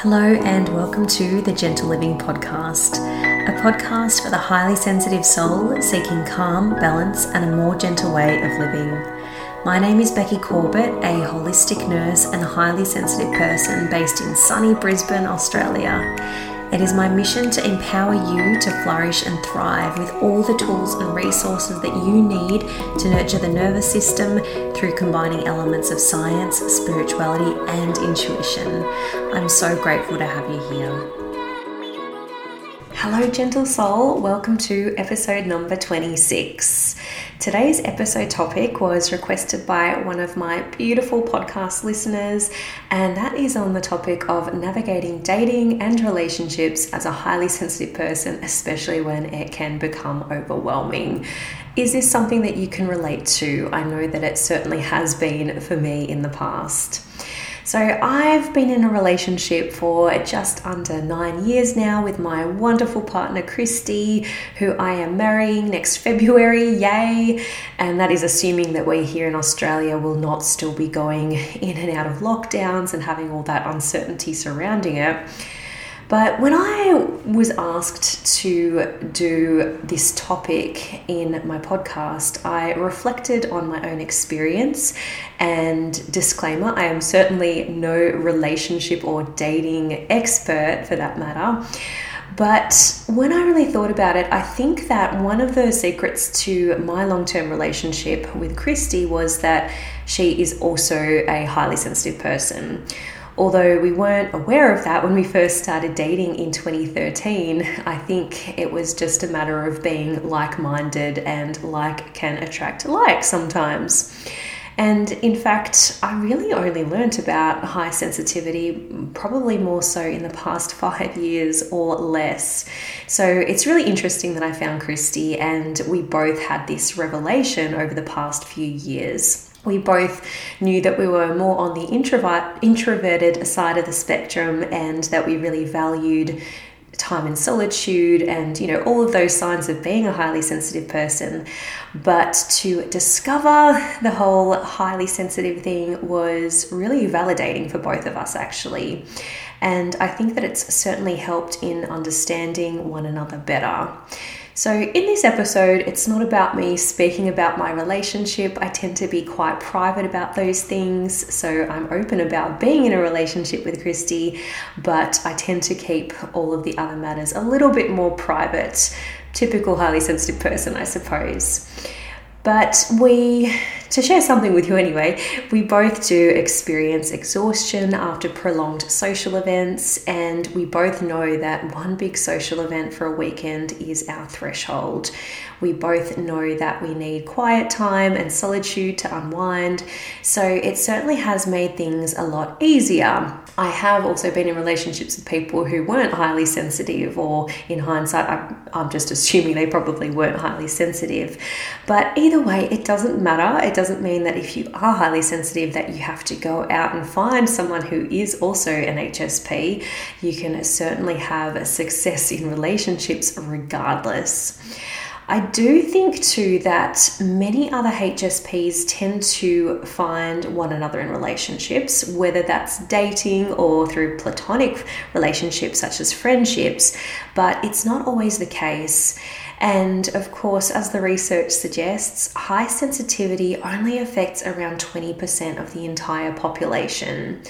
Hello, and welcome to the Gentle Living Podcast, a podcast for the highly sensitive soul seeking calm, balance, and a more gentle way of living. My name is Becky Corbett, a holistic nurse and highly sensitive person based in sunny Brisbane, Australia. It is my mission to empower you to flourish and thrive with all the tools and resources that you need to nurture the nervous system through combining elements of science, spirituality, and intuition. I'm so grateful to have you here. Hello, gentle soul. Welcome to episode number 26. Today's episode topic was requested by one of my beautiful podcast listeners, and that is on the topic of navigating dating and relationships as a highly sensitive person, especially when it can become overwhelming. Is this something that you can relate to? I know that it certainly has been for me in the past. So, I've been in a relationship for just under nine years now with my wonderful partner, Christy, who I am marrying next February. Yay! And that is assuming that we here in Australia will not still be going in and out of lockdowns and having all that uncertainty surrounding it. But when I was asked to do this topic in my podcast, I reflected on my own experience. And disclaimer I am certainly no relationship or dating expert for that matter. But when I really thought about it, I think that one of the secrets to my long term relationship with Christy was that she is also a highly sensitive person. Although we weren't aware of that when we first started dating in 2013, I think it was just a matter of being like minded and like can attract like sometimes. And in fact, I really only learnt about high sensitivity probably more so in the past five years or less. So it's really interesting that I found Christy and we both had this revelation over the past few years we both knew that we were more on the introvert introverted side of the spectrum and that we really valued time in solitude and you know all of those signs of being a highly sensitive person. But to discover the whole highly sensitive thing was really validating for both of us actually. And i think that it's certainly helped in understanding one another better so, in this episode, it's not about me speaking about my relationship. I tend to be quite private about those things. So, I'm open about being in a relationship with Christy, but I tend to keep all of the other matters a little bit more private. Typical highly sensitive person, I suppose. But we, to share something with you anyway, we both do experience exhaustion after prolonged social events, and we both know that one big social event for a weekend is our threshold. We both know that we need quiet time and solitude to unwind, so it certainly has made things a lot easier. I have also been in relationships with people who weren't highly sensitive, or in hindsight, I'm, just assuming they probably weren't highly sensitive. But either way, it doesn't matter. It doesn't mean that if you are highly sensitive, that you have to go out and find someone who is also an HSP. You can certainly have success in relationships regardless. I do think too that many other HSPs tend to find one another in relationships, whether that's dating or through platonic relationships such as friendships, but it's not always the case. And of course, as the research suggests, high sensitivity only affects around 20% of the entire population.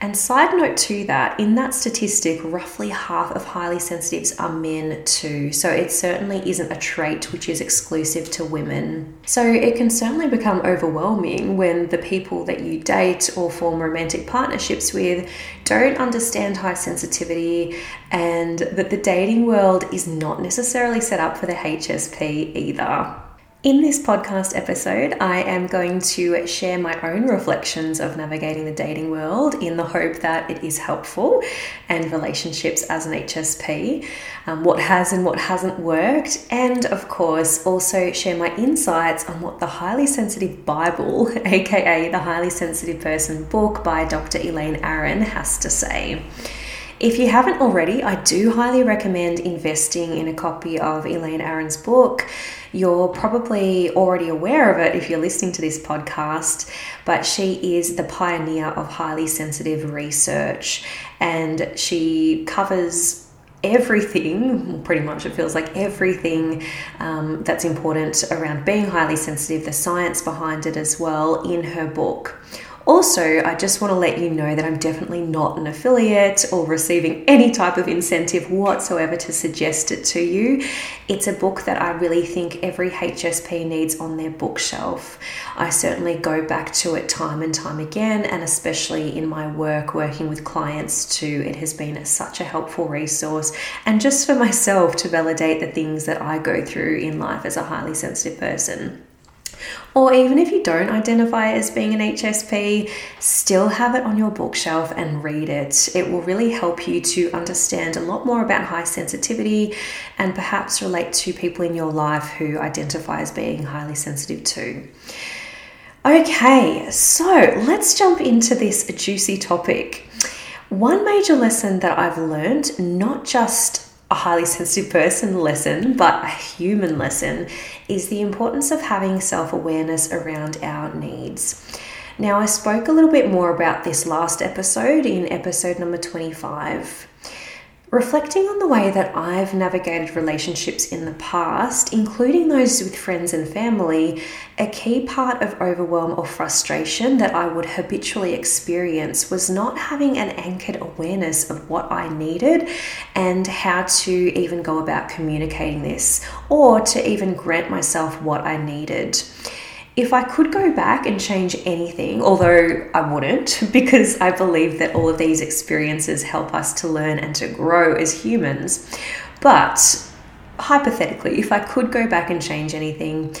And side note to that, in that statistic, roughly half of highly sensitives are men too. So it certainly isn't a trait which is exclusive to women. So it can certainly become overwhelming when the people that you date or form romantic partnerships with don't understand high sensitivity and that the dating world is not necessarily set up for the HSP either. In this podcast episode, I am going to share my own reflections of navigating the dating world in the hope that it is helpful and relationships as an HSP, um, what has and what hasn't worked, and of course, also share my insights on what the Highly Sensitive Bible, aka the Highly Sensitive Person book by Dr. Elaine Aron, has to say. If you haven't already, I do highly recommend investing in a copy of Elaine Aron's book. You're probably already aware of it if you're listening to this podcast, but she is the pioneer of highly sensitive research and she covers everything, pretty much it feels like everything um, that's important around being highly sensitive, the science behind it as well, in her book. Also, I just want to let you know that I'm definitely not an affiliate or receiving any type of incentive whatsoever to suggest it to you. It's a book that I really think every HSP needs on their bookshelf. I certainly go back to it time and time again, and especially in my work working with clients too, it has been such a helpful resource. And just for myself to validate the things that I go through in life as a highly sensitive person. Or even if you don't identify as being an HSP, still have it on your bookshelf and read it. It will really help you to understand a lot more about high sensitivity and perhaps relate to people in your life who identify as being highly sensitive too. Okay, so let's jump into this juicy topic. One major lesson that I've learned, not just a highly sensitive person lesson, but a human lesson, is the importance of having self awareness around our needs. Now, I spoke a little bit more about this last episode in episode number 25. Reflecting on the way that I've navigated relationships in the past, including those with friends and family, a key part of overwhelm or frustration that I would habitually experience was not having an anchored awareness of what I needed and how to even go about communicating this or to even grant myself what I needed if I could go back and change anything, although I wouldn't, because I believe that all of these experiences help us to learn and to grow as humans, but hypothetically, if I could go back and change anything,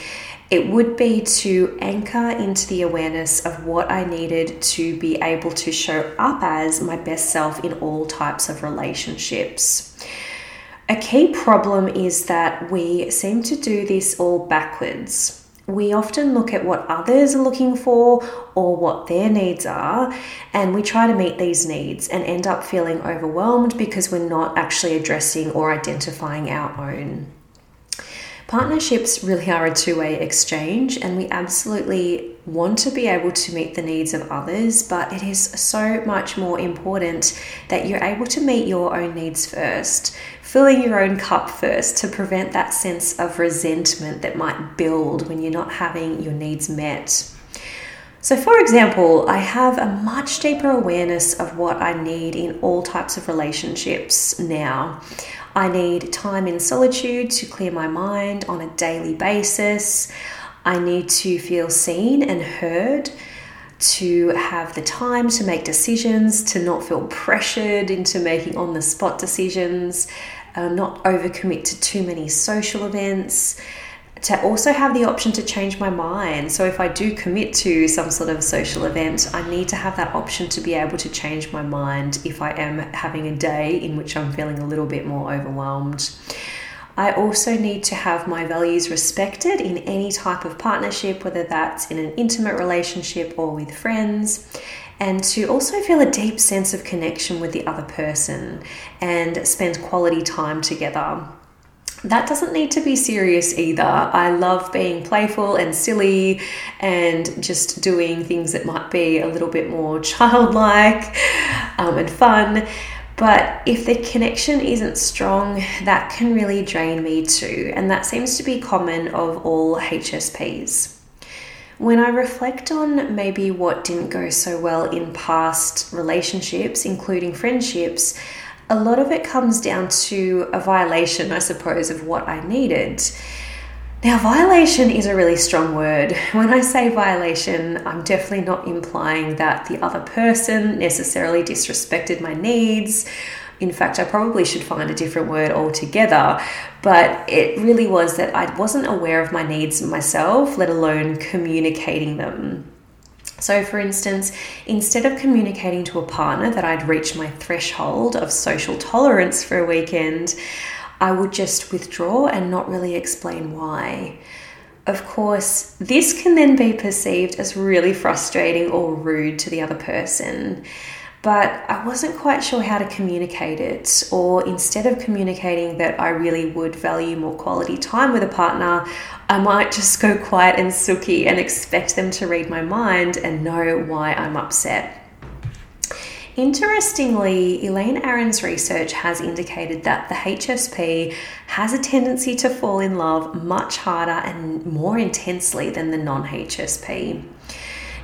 it would be to anchor into the awareness of what I needed to be able to show up as my best self in all types of relationships. A key problem is that we seem to do this all backwards we often look at what others are looking for or what their needs are, and we try to meet these needs and end up feeling overwhelmed because we're not actually addressing or identifying our own. Partnerships really are a two way exchange, and we absolutely want to be able to meet the needs of others, but it is so much more important that you're able to meet your own needs first filling your own cup first to prevent that sense of resentment that might build when you're not having your needs met. So, for example, I have a much deeper awareness of what I need in all types of relationships now. I need time in solitude to clear my mind on a daily basis. I need to feel seen and heard, to have the time to make decisions, to not feel pressured into making on the spot decisions, uh, not overcommit to too many social events, to also have the option to change my mind. So, if I do commit to some sort of social event, I need to have that option to be able to change my mind if I am having a day in which I'm feeling a little bit more overwhelmed. I also need to have my values respected in any type of partnership, whether that's in an intimate relationship or with friends and to also feel a deep sense of connection with the other person and spend quality time together. That doesn't need to be serious either. I love being playful and silly and just doing things that might be a little bit more childlike um, and fun. But if the connection isn't strong, that can really drain me too. And that seems to be common of all HSPs. When I reflect on maybe what didn't go so well in past relationships, including friendships, a lot of it comes down to a violation, I suppose, of what I needed. Now, violation is a really strong word. When I say violation, I'm definitely not implying that the other person necessarily disrespected my needs in fact, I probably should find a different word altogether. But it really was that I wasn't aware of my needs myself, let alone communicating them. So, for instance, instead of communicating to a partner that I'd reached my threshold of social tolerance for a weekend, I would just withdraw and not really explain why. Of course, this can then be perceived as really frustrating or rude to the other person. But I wasn't quite sure how to communicate it. Or instead of communicating that I really would value more quality time with a partner, I might just go quiet and sooky and expect them to read my mind and know why I'm upset. Interestingly, Elaine Aron's research has indicated that the HSP has a tendency to fall in love much harder and more intensely than the non HSP.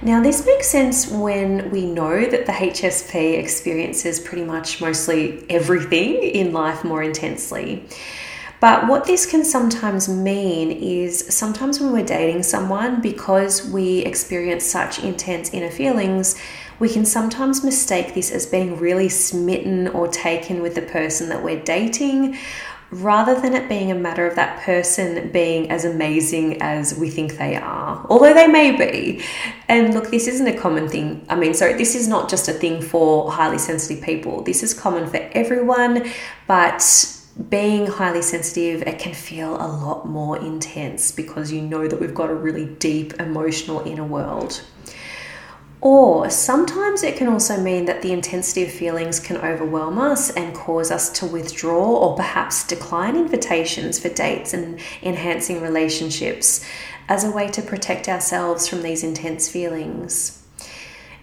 Now, this makes sense when we know that the HSP experiences pretty much mostly everything in life more intensely. But what this can sometimes mean is sometimes when we're dating someone, because we experience such intense inner feelings, we can sometimes mistake this as being really smitten or taken with the person that we're dating rather than it being a matter of that person being as amazing as we think they are, although they may be. And look, this isn't a common thing. I mean, so this is not just a thing for highly sensitive people, this is common for everyone, but being highly sensitive, it can feel a lot more intense because you know that we've got a really deep emotional inner world. Or sometimes it can also mean that the intensity of feelings can overwhelm us and cause us to withdraw or perhaps decline invitations for dates and enhancing relationships as a way to protect ourselves from these intense feelings.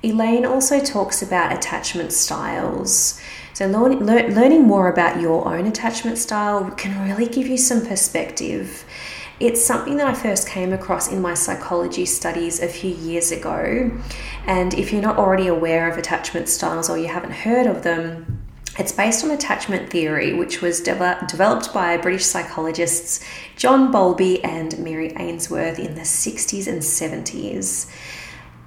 Elaine also talks about attachment styles. So, learn, learning more about your own attachment style can really give you some perspective. It's something that I first came across in my psychology studies a few years ago. And if you're not already aware of attachment styles or you haven't heard of them, it's based on attachment theory, which was de- developed by British psychologists John Bowlby and Mary Ainsworth in the 60s and 70s.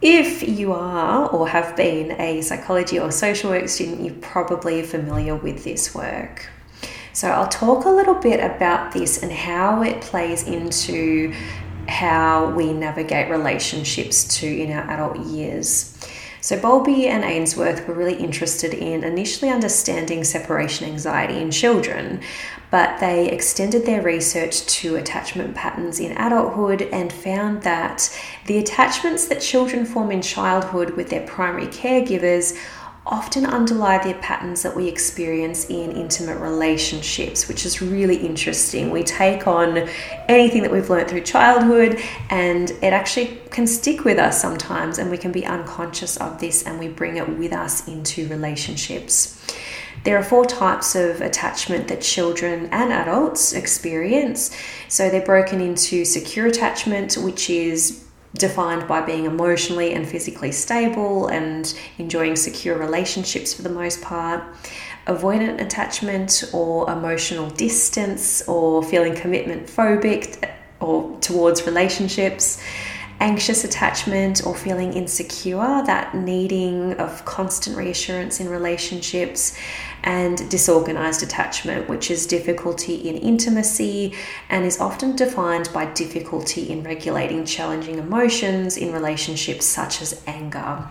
If you are or have been a psychology or social work student, you're probably familiar with this work. So I'll talk a little bit about this and how it plays into how we navigate relationships to in our adult years. So, Bowlby and Ainsworth were really interested in initially understanding separation anxiety in children, but they extended their research to attachment patterns in adulthood and found that the attachments that children form in childhood with their primary caregivers often underlie the patterns that we experience in intimate relationships, which is really interesting. We take on anything that we've learned through childhood and it actually can stick with us sometimes, and we can be unconscious of this and we bring it with us into relationships. There are four types of attachment that children and adults experience. So they're broken into secure attachment, which is defined by being emotionally and physically stable and enjoying secure relationships for the most part, avoidant attachment or emotional distance or feeling commitment phobic or towards relationships anxious attachment or feeling insecure, that needing of constant reassurance in relationships, and disorganized attachment, which is difficulty in intimacy and is often defined by difficulty in regulating challenging emotions in relationships such as anger.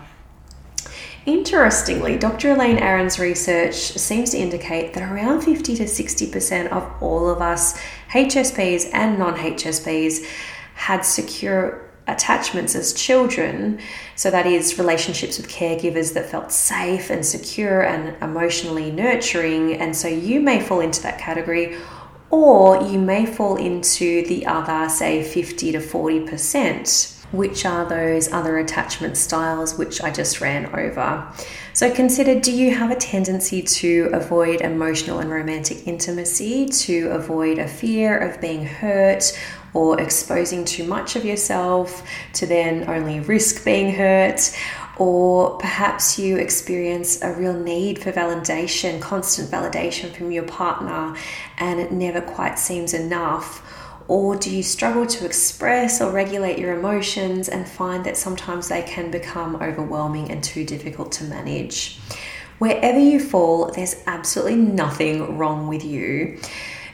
Interestingly, Dr. Elaine Aron's research seems to indicate that around 50 to 60% of all of us, HSPs and non HSPs, had secure attachments as children. So, that is relationships with caregivers that felt safe and secure and emotionally nurturing. And so, you may fall into that category, or you may fall into the other, say, 50 to 40%. Which are those other attachment styles which I just ran over? So consider do you have a tendency to avoid emotional and romantic intimacy, to avoid a fear of being hurt or exposing too much of yourself to then only risk being hurt, or perhaps you experience a real need for validation, constant validation from your partner, and it never quite seems enough. Or do you struggle to express or regulate your emotions and find that sometimes they can become overwhelming and too difficult to manage? Wherever you fall, there's absolutely nothing wrong with you.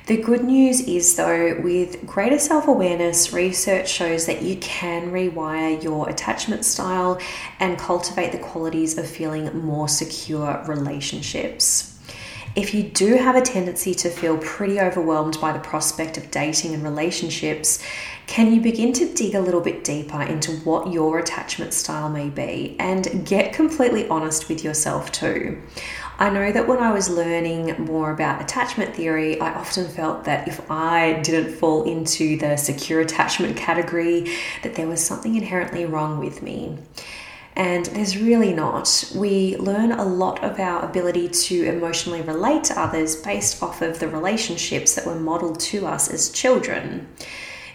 The good news is, though, with greater self awareness, research shows that you can rewire your attachment style and cultivate the qualities of feeling more secure relationships. if you do have a tendency to feel pretty overwhelmed by the prospect of dating and relationships, can you begin to dig a little bit deeper into what your attachment style may be and get completely honest with yourself too? I know that when I was learning more about attachment theory, I often felt that if I didn't fall into the secure attachment category, that there was something inherently wrong with me. And there's really not. We learn a lot of our ability to emotionally relate to others based off of the relationships that were modeled to us as children.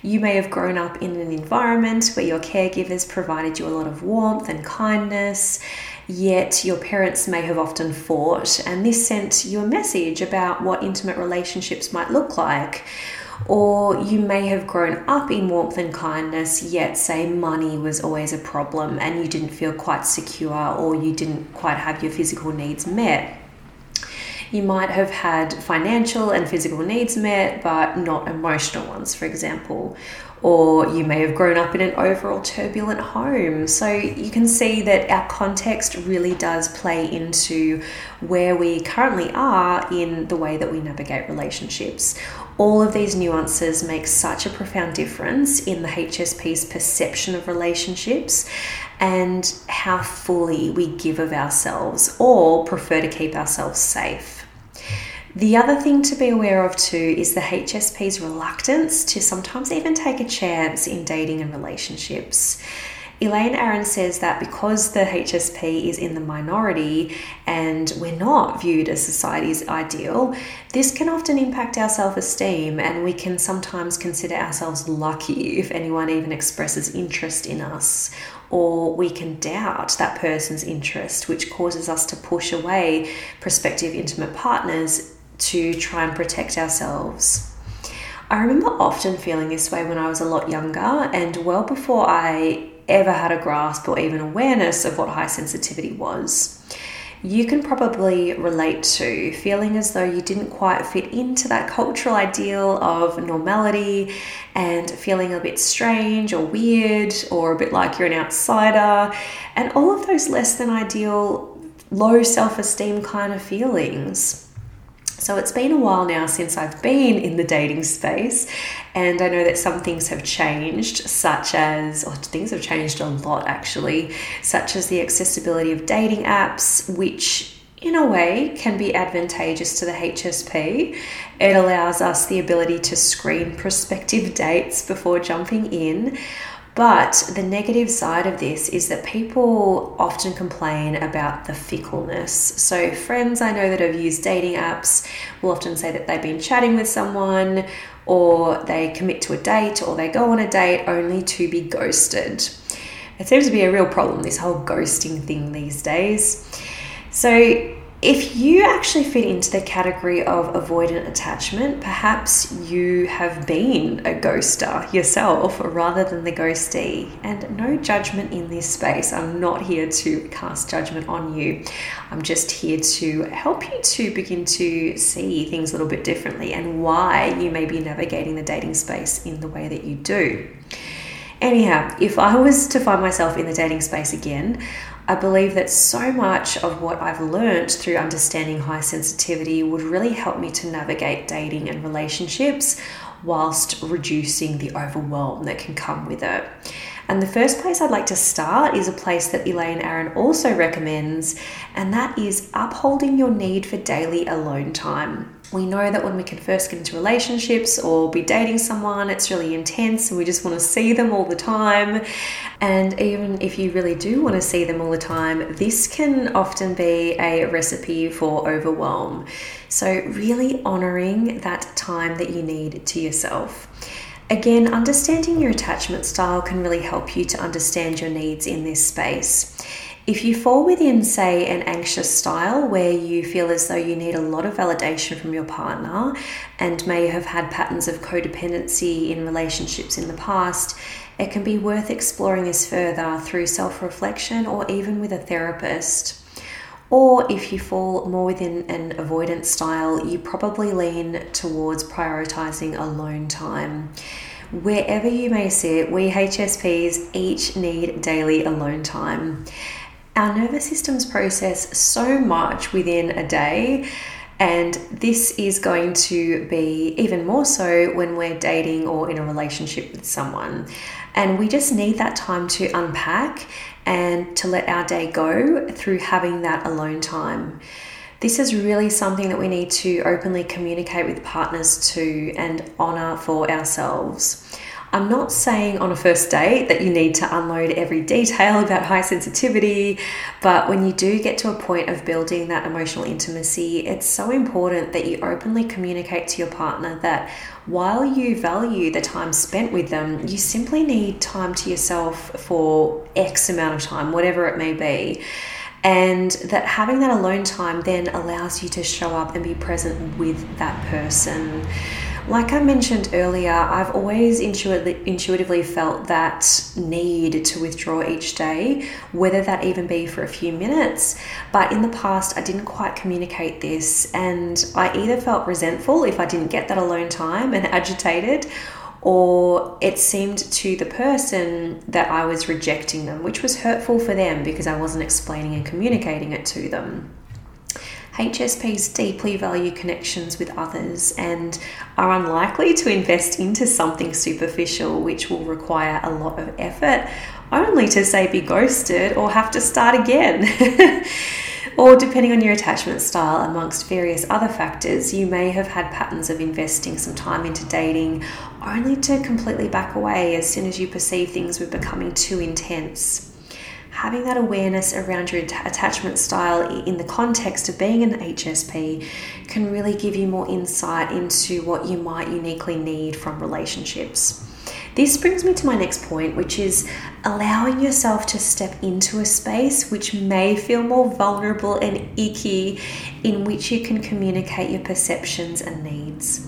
You may have grown up in an environment where your caregivers provided you a lot of warmth and kindness, yet your parents may have often fought, and this sent you a message about what intimate relationships might look like. Or you may have grown up in warmth and kindness, yet say money was always a problem and you didn't feel quite secure or you didn't quite have your physical needs met. You might have had financial and physical needs met, but not emotional ones, for example. Or you may have grown up in an overall turbulent home. So you can see that our context really does play into where we currently are in the way that we navigate relationships. All of these nuances make such a profound difference in the HSP's perception of relationships and how fully we give of ourselves or prefer to keep ourselves safe. The other thing to be aware of too is the HSP's reluctance to sometimes even take a chance in dating and relationships. Elaine Aron says that because the HSP is in the minority and we're not viewed as society's ideal, this can often impact our self esteem, and we can sometimes consider ourselves lucky if anyone even expresses interest in us. Or we can doubt that person's interest, which causes us to push away prospective intimate partners to try and protect ourselves. I remember often feeling this way when I was a lot younger and well before I ever had a grasp or even awareness of what high sensitivity was. You can probably relate to feeling as though you didn't quite fit into that cultural ideal of normality and feeling a bit strange or weird or a bit like you're an outsider, and all of those less than ideal, low self esteem kind of feelings. So it's been a while now since I've been in the dating space, and I know that some things have changed, such as, or things have changed a lot actually, such as the accessibility of dating apps, which in a way can be advantageous to the HSP. It allows us the ability to screen prospective dates before jumping in. But the negative side of this is that people often complain about the fickleness. So, friends I know that have used dating apps will often say that they've been chatting with someone, or they commit to a date, or they go on a date only to be ghosted. It seems to be a real problem, this whole ghosting thing these days. So, if you actually fit into the category of avoidant attachment, perhaps you have been a ghoster yourself rather than the ghostee. And no judgment in this space. I'm not here to cast judgment on you. I'm just here to help you to begin to see things a little bit differently and why you may be navigating the dating space in the way that you do. Anyhow, if I was to find myself in the dating space again, I believe that so much of what I've learned through understanding high sensitivity would really help me to navigate dating and relationships whilst reducing the overwhelm that can come with it. And the first place I'd like to start is a place that Elaine Aron also recommends, and that is upholding your need for daily alone time. We know that when we can first get into relationships or be dating someone, it's really intense and we just want to see them all the time. And even if you really do want to see them all the time, this can often be a recipe for overwhelm. So, really honoring that time that you need to yourself. Again, understanding your attachment style can really help you to understand your needs in this space. If you fall within, say, an anxious style where you feel as though you need a lot of validation from your partner and may have had patterns of codependency in relationships in the past, it can be worth exploring this further through self reflection or even with a therapist. Or if you fall more within an avoidance style, you probably lean towards prioritizing alone time. Wherever you may sit, we HSPs each need daily alone time our nervous systems process so much within a day And this is going to be even more so when we're dating or in a relationship with someone. And we just need that time to unpack and to let our day go through having that alone time. This is really something that we need to openly communicate with partners to and honor for ourselves. I'm not saying on a first date that you need to unload every detail about high sensitivity, but when you do get to a point of building that emotional intimacy, it's so important that you openly communicate to your partner that while you value the time spent with them, you simply need time to yourself for X amount of time, whatever it may be. And that having that alone time then allows you to show up and be present with that person. Like I mentioned earlier, I've always intuitively, felt that need to withdraw each day, whether that even be for a few minutes. But in the past, I didn't quite communicate this, and I either felt resentful if I didn't get that alone time and agitated, or it seemed to the person that I was rejecting them, which was hurtful for them because I wasn't explaining and communicating it to them. HSPs deeply value connections with others and are unlikely to invest into something superficial which will require a lot of effort, only to say be ghosted or have to start again. or depending on your attachment style, amongst various other factors, you may have had patterns of investing some time into dating only to completely back away as soon as you perceive things were becoming too intense having that awareness around your attachment style in the context of being an HSP can really give you more insight into what you might uniquely need from relationships. This brings me to my next point, which is allowing yourself to step into a space which may feel more vulnerable and icky, in which you can communicate your perceptions and needs.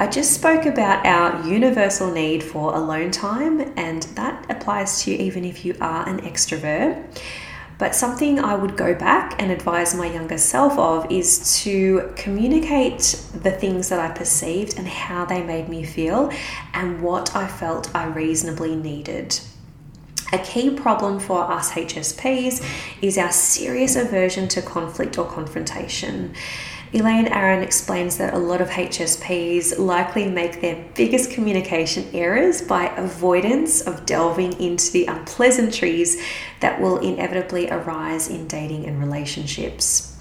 I just spoke about our universal need for alone time, and that applies to you even if you are an extrovert. But something I would go back and advise my younger self of is to communicate the things that I perceived and how they made me feel and what I felt I reasonably needed. A key problem for us HSPs is our serious aversion to conflict or confrontation. Elaine Aron explains that a lot of HSPs likely make their biggest communication errors by avoidance of delving into the unpleasantries that will inevitably arise in dating and relationships.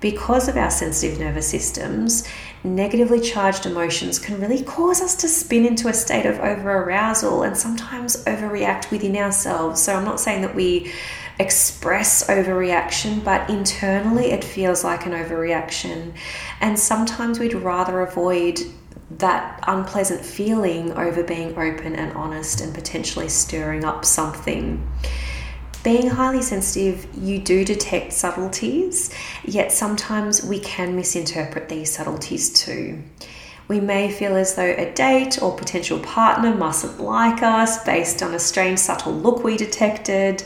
Because of our sensitive nervous systems, negatively charged emotions can really cause us to spin into a state of over arousal and sometimes overreact within ourselves. So, I'm not saying that we express overreaction, but internally it feels like an overreaction. And sometimes we'd rather avoid that unpleasant feeling over being open and honest and potentially stirring up something. Being highly sensitive, you do detect subtleties, yet sometimes we can misinterpret these subtleties too. We may feel as though a date or potential partner mustn't like us based on a strange, subtle look we detected,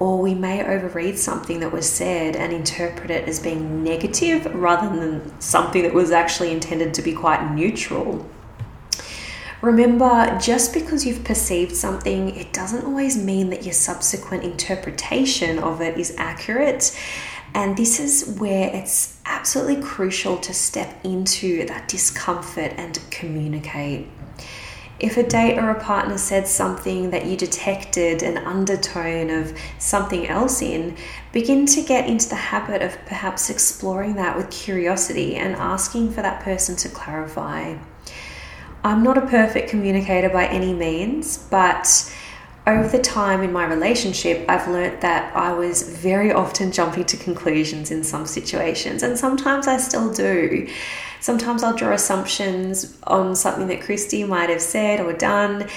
or we may overread something that was said and interpret it as being negative rather than something that was actually intended to be quite neutral. Remember, just because you've perceived something, it doesn't always mean that your subsequent interpretation of it is accurate. And this is where it's absolutely crucial to step into that discomfort and communicate. If a date or a partner said something that you detected an undertone of something else in, begin to get into the habit of perhaps exploring that with curiosity and asking for that person to clarify. I'm not a perfect communicator by any means, but over the time in my relationship, I've learnt that I was very often jumping to conclusions in some situations, and sometimes I still do. Sometimes I'll draw assumptions on something that Christy might have said or done.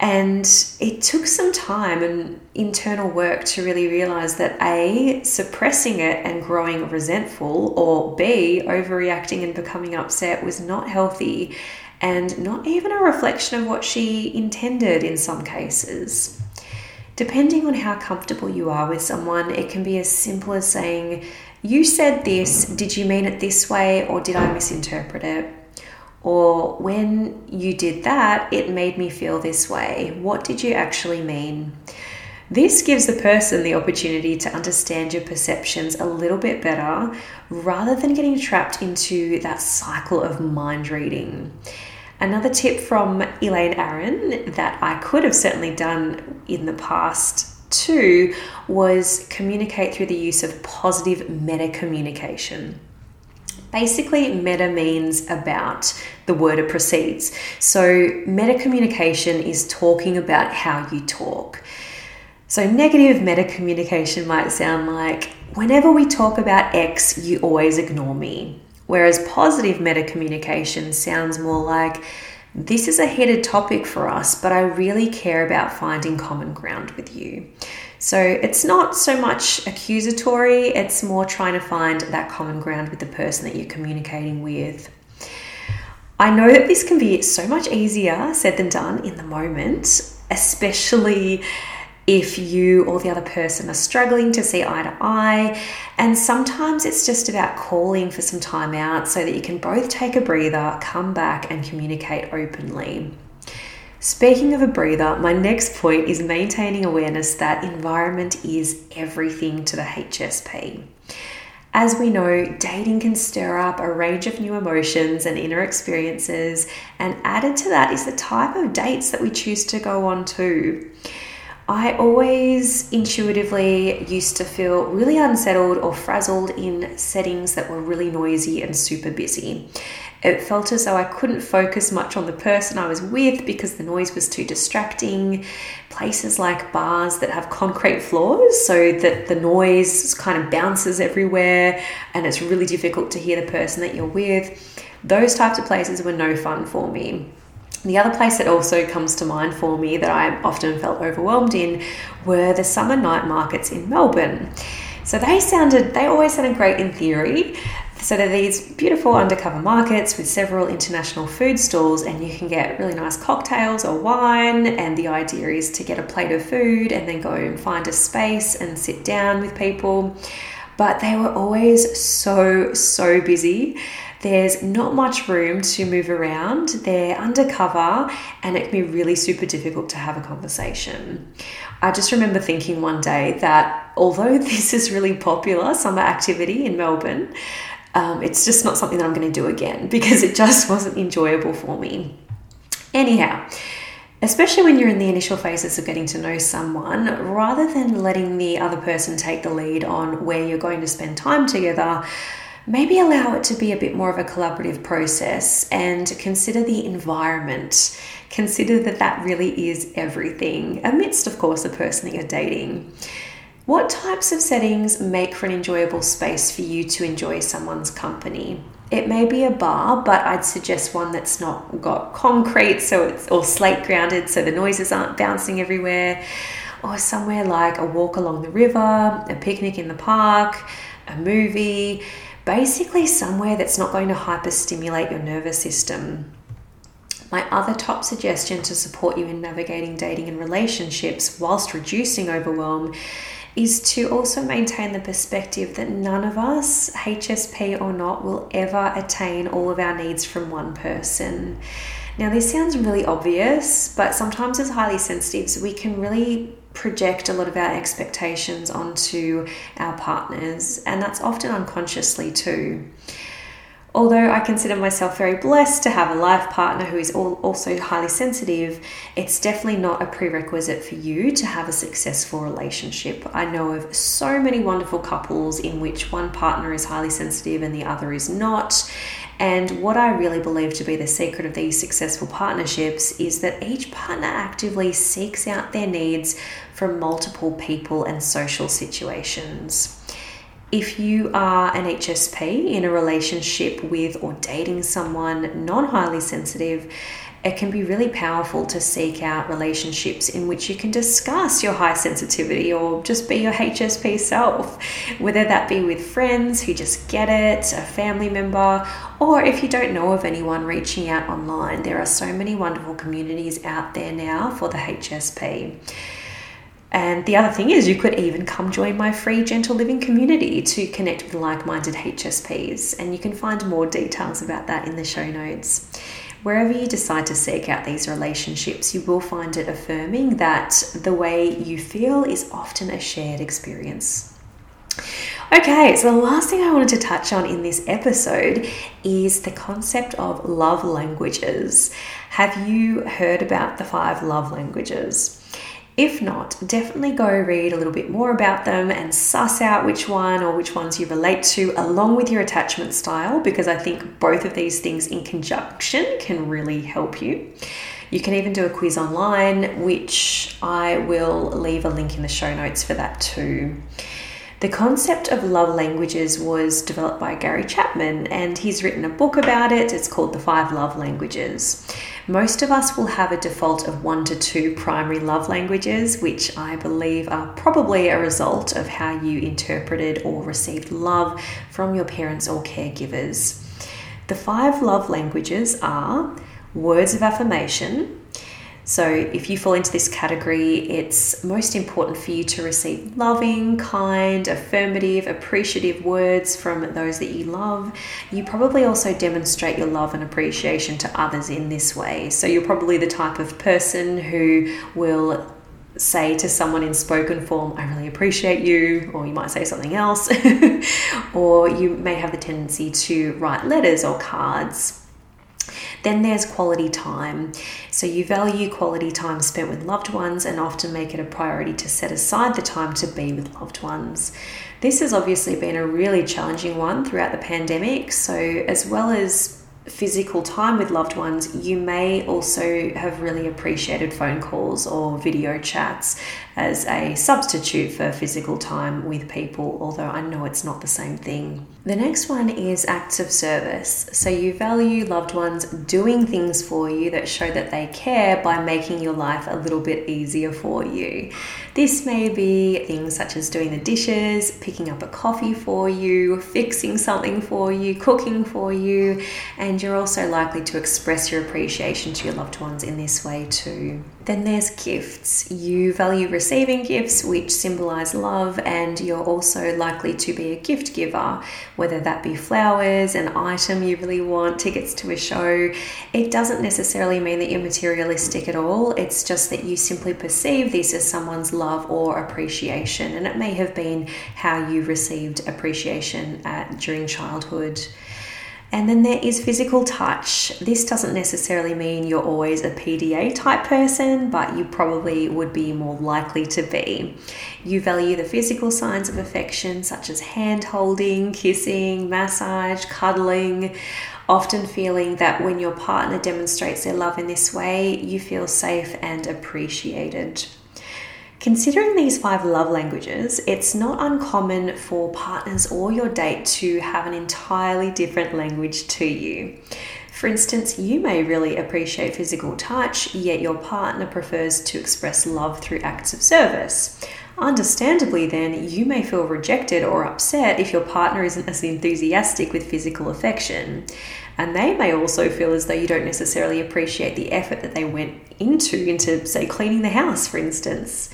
And it took some time and internal work to really realize that A, suppressing it and growing resentful, or B, overreacting and becoming upset was not healthy and not even a reflection of what she intended in some cases. Depending on how comfortable you are with someone, it can be as simple as saying, You said this, did you mean it this way, or did I misinterpret it? Or when you did that, it made me feel this way. What did you actually mean? This gives the person the opportunity to understand your perceptions a little bit better rather than getting trapped into that cycle of mind reading. Another tip from Elaine Aron that I could have certainly done in the past too was communicate through the use of positive meta communication. Basically, meta means about the word it precedes. So, meta communication is talking about how you talk. So, negative meta communication might sound like whenever we talk about X, you always ignore me. Whereas positive meta communication sounds more like this is a heated topic for us, but I really care about finding common ground with you. So it's not so much accusatory, it's more trying to find that common ground with the person that you're communicating with. I know that this can be so much easier said than done in the moment, especially if you or the other person are struggling to see eye to eye. And sometimes it's just about calling for some time out so that you can both take a breather, come back, and communicate openly. Speaking of a breather, my next point is maintaining awareness that environment is everything to the HSP. As we know, dating can stir up a range of new emotions and inner experiences, and added to that is the type of dates that we choose to go on to. I always intuitively used to feel really unsettled or frazzled in settings that were really noisy and super busy. It felt as though I couldn't focus much on the person I was with because the noise was too distracting. Places like bars that have concrete floors, so that the noise kind of bounces everywhere and it's really difficult to hear the person that you're with. Those types of places were no fun for me. The other place that also comes to mind for me that I often felt overwhelmed in were the summer night markets in Melbourne. So they sounded, they always sounded great in theory, so there are these beautiful undercover markets with several international food stalls, and you can get really nice cocktails or wine. And the idea is to get a plate of food and then go and find a space and sit down with people. But they were always so, so busy. There's not much room to move around. They're undercover, and it can be really super difficult to have a conversation. I just remember thinking one day that although this is really popular summer activity in Melbourne, um, it's just not something that I'm going to do again because it just wasn't enjoyable for me. Anyhow, especially when you're in the initial phases of getting to know someone, rather than letting the other person take the lead on where you're going to spend time together, maybe allow it to be a bit more of a collaborative process and consider the environment. Consider that that really is everything, amidst, of course, the person that you're dating. What types of settings make for an enjoyable space for you to enjoy someone's company? It may be a bar, but I'd suggest one that's not got concrete, so it's or slate grounded, so the noises aren't bouncing everywhere, or somewhere like a walk along the river, a picnic in the park, a movie, basically somewhere that's not going to hyperstimulate your nervous system. My other top suggestion to support you in navigating dating and relationships whilst reducing overwhelm is to also maintain the perspective that none of us, HSP or not, will ever attain all of our needs from one person. Now, this sounds really obvious, but sometimes as highly sensitives, we can really project a lot of our expectations onto our partners, and that's often unconsciously too. Although I consider myself very blessed to have a life partner who is also highly sensitive, it's definitely not a prerequisite for you to have a successful relationship. I know of so many wonderful couples in which one partner is highly sensitive and the other is not. And what I really believe to be the secret of these successful partnerships is that each partner actively seeks out their needs from multiple people and social situations if you are an HSP in a relationship with or dating someone non highly sensitive, it can be really powerful to seek out relationships in which you can discuss your high sensitivity or just be your HSP self, whether that be with friends who just get it, a family member, or if you don't know of anyone reaching out online. There are so many wonderful communities out there now for the HSP. And the other thing is, you could even come join my free gentle living community to connect with like minded HSPs. And you can find more details about that in the show notes. Wherever you decide to seek out these relationships, you will find it affirming that the way you feel is often a shared experience. Okay, so the last thing I wanted to touch on in this episode is the concept of love languages. Have you heard about the five love languages? If not, definitely go read a little bit more about them and suss out which one or which ones you relate to along with your attachment style because I think both of these things in conjunction can really help you. You can even do a quiz online, which I will leave a link in the show notes for that too. The concept of love languages was developed by Gary Chapman, and he's written a book about it. It's called The Five Love Languages. Most of us will have a default of one to two primary love languages, which I believe are probably a result of how you interpreted or received love from your parents or caregivers. The five love languages are words of affirmation, so, if you fall into this category, it's most important for you to receive loving, kind, affirmative, appreciative words from those that you love. You probably also demonstrate your love and appreciation to others in this way. So, you're probably the type of person who will say to someone in spoken form, I really appreciate you, or you might say something else, or you may have the tendency to write letters or cards then there's quality time. So you value quality time spent with loved ones and often make it a priority to set aside the time to be with loved ones. This has obviously been a really challenging one throughout the pandemic. So, as well as physical time with loved ones, you may also have really appreciated phone calls or video chats as a substitute for physical time with people, although I know it's not the same thing. The next one is acts of service. So you value loved ones doing things for you that show that they care by making your life a little bit easier for you. This may be things such as doing the dishes, picking up a coffee for you, fixing something for you, cooking for you, and you're also likely to express your appreciation to your loved ones in this way too. Then there's gifts. You value receiving gifts, which symbolize love, and you're also likely to be a gift giver, whether that be flowers, an item you really want, tickets to a show. It doesn't necessarily mean that you're materialistic at all, it's just that you simply perceive this as someone's love or appreciation, and it may have been how you received appreciation at, during childhood. And then there is physical touch. This doesn't necessarily mean you're always a PDA type person, but you probably would be more likely to be. You value the physical signs of affection, such as hand holding, kissing, massage, cuddling, often feeling that when your partner demonstrates their love in this way, you feel safe and appreciated. Considering these five love languages, it's not uncommon for partners or your date to have an entirely different language to you. For instance, you may really appreciate physical touch, yet your partner prefers to express love through acts of service. Understandably, then, you may feel rejected or upset if your partner isn't as enthusiastic with physical affection. And they may also feel as though you don't necessarily appreciate the effort that they went into, into, say, cleaning the house, for instance.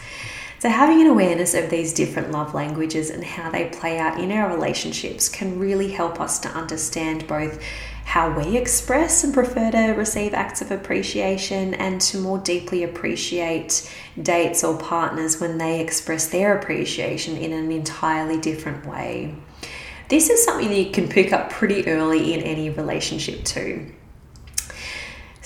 So, having an awareness of these different love languages and how they play out in our relationships can really help us to understand both how we express and prefer to receive acts of appreciation and to more deeply appreciate dates or partners when they express their appreciation in an entirely different way. This is something that you can pick up pretty early in any relationship, too.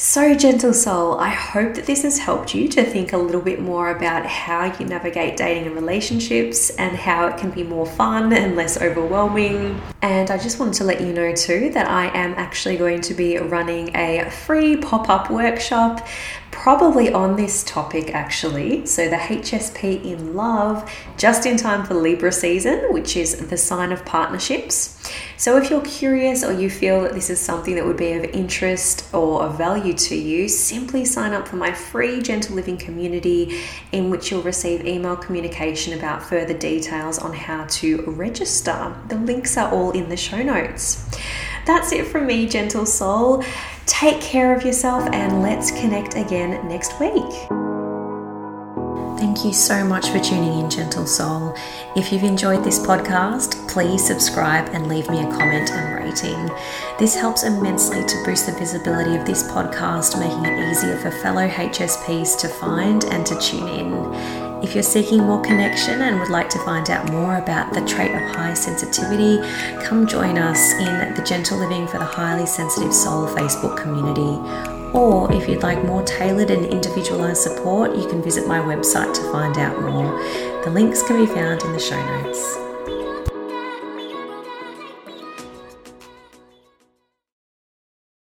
So, gentle soul, I hope that this has helped you to think a little bit more about how you navigate dating and relationships and how it can be more fun and less overwhelming. And I just wanted to let you know too that I am actually going to be running a free pop up workshop probably on this topic actually. So, the HSP in love, just in time for Libra season, which is the sign of partnerships. So, if you're curious or you feel that this is something that would be of interest or of value to you, simply sign up for my free Gentle Living community, in which you'll receive email communication about further details on how to register. The links are all in the show notes. That's it from me, gentle soul. Take care of yourself and let's connect again next week. Thank you so much for tuning in, gentle soul. If you've enjoyed this podcast, please subscribe and leave me a comment and rating. This helps immensely to boost the visibility of this podcast, making it easier for fellow HSPs to find and to tune in. If you're seeking more connection and would like to find out more about the trait of high sensitivity, come join us in the Gentle Living for the Highly Sensitive Soul Facebook community. Or if you'd like more tailored and individualized support, you can visit my website to find out more. The links can be found in the show notes.